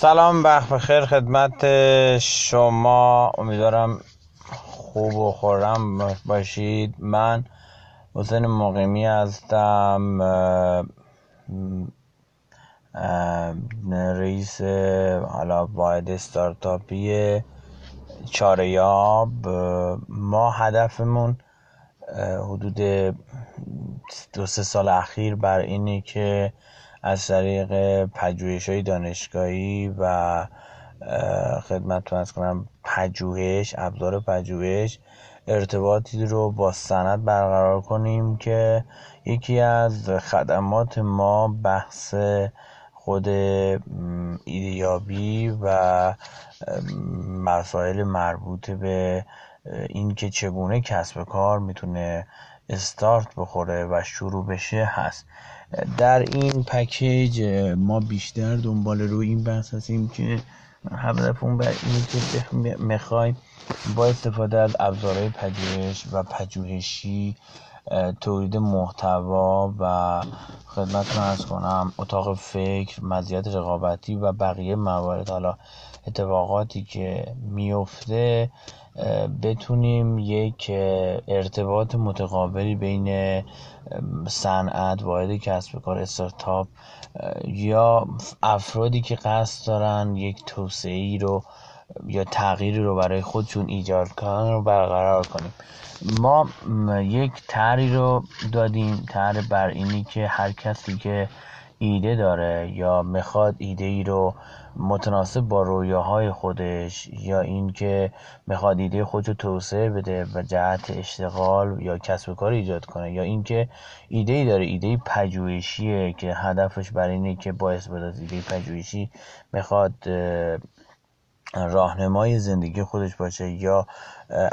سلام وقت بخیر خدمت شما. امیدوارم خوب و خورم باشید. من حسین مقیمی هستم رئیس حالا واحد استارتاپی چاریاب. ما هدفمون حدود دو سه سال اخیر بر اینه که از طریق پژوهش های دانشگاهی و خدمت از کنم پژوهش ابزار پژوهش ارتباطی رو با سند برقرار کنیم که یکی از خدمات ما بحث خود ایدیابی و مسائل مربوط به اینکه چگونه کسب کار می‌تونه استارت بخوره و شروع بشه هست. در این پکیج ما بیشتر دنبال روی این بحث هستیم که هدفمون بر اینه که می‌خوایم با استفاده از ابزارهای پژوهش و پژوهشی تولید محتوا و خدمت ارز کنم اتاق فکر مزیت رقابتی و بقیه موارد. حالا اتفاقاتی که میفته بتونیم یک ارتباط متقابلی بین صنعت واحد کسب کار استارتاپ یا افرادی که قصد دارن یک توسعه ای رو یا تغییری رو برای خودشون ایجاد کنن رو برقرار کنیم. ما یک طرحی رو دادیم طرح بر اینی که هر کسی که ایده داره یا می‌خواد ایده ای رو متناسب با رویاهای خودش یا اینکه می‌خواد ایده خودش رو توسعه بده و جهت اشتغال یا کسب کار ایجاد کنه یا اینکه ایده ای داره ایده پژوهشیه که هدفش برای اینه که با استفاده از ایده پژوهشی می‌خواد راهنمای زندگی خودش باشه یا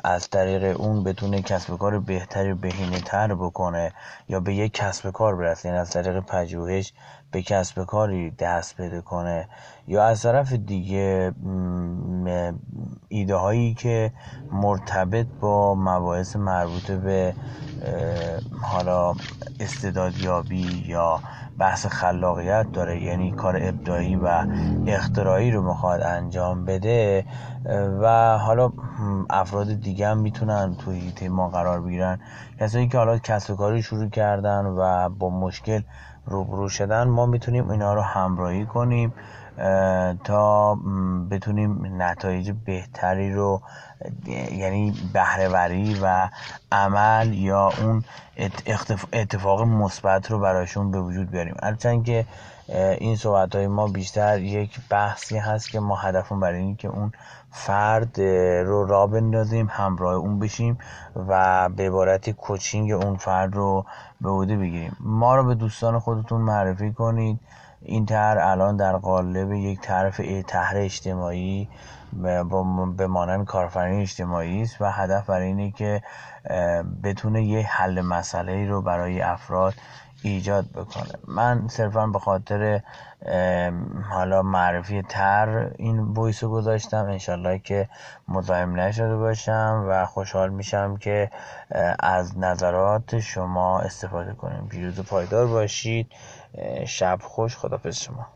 از طریق اون بتونه کسب کار بهتری بهینه تر بکنه یا به یک کسب کار برسه یعنی از طریق پژوهش به کسب کاری دست پیدا کنه یا از طرف دیگه ایده هایی که مرتبط با مباحث مربوط به حالا استعدادیابی یا بحث خلاقیت داره یعنی کار ابداعی و اختراعی رو می‌خواد انجام بده و حالا افراد دیگه هم می‌تونن توی ما قرار بگیرن. کسایی که حالا کسب کاری شروع کردن و با مشکل روبرو شدن ما می‌تونیم اینا رو همراهی کنیم تا بتونیم نتایج بهتری رو یعنی بهرهوری و عمل یا اون اتفاق مثبت رو براشون به وجود بیاریم. هرچند که این صحبت های ما بیشتر یک بحثی هست که ما هدفون برای اینه که اون فرد رو را بندازیم همراه اون بشیم و به عبارت کوچینگ اون فرد رو به عهده بگیریم. ما رو به دوستان خودتون معرفی کنید. این طرح الان در قالب یک طرف طرح اجتماعی به مانند کارفرین اجتماعی است و هدف برای اینه که بتونه یه حل مسئله رو برای افراد ایجاد بکنه. من صرفا به خاطر حالا معرفی تر این وایس رو گذاشتم. انشالله که مزاحم نشده باشم و خوشحال میشم که از نظرات شما استفاده کنیم. پیروز پایدار باشید. شب خوش. خدافز شما.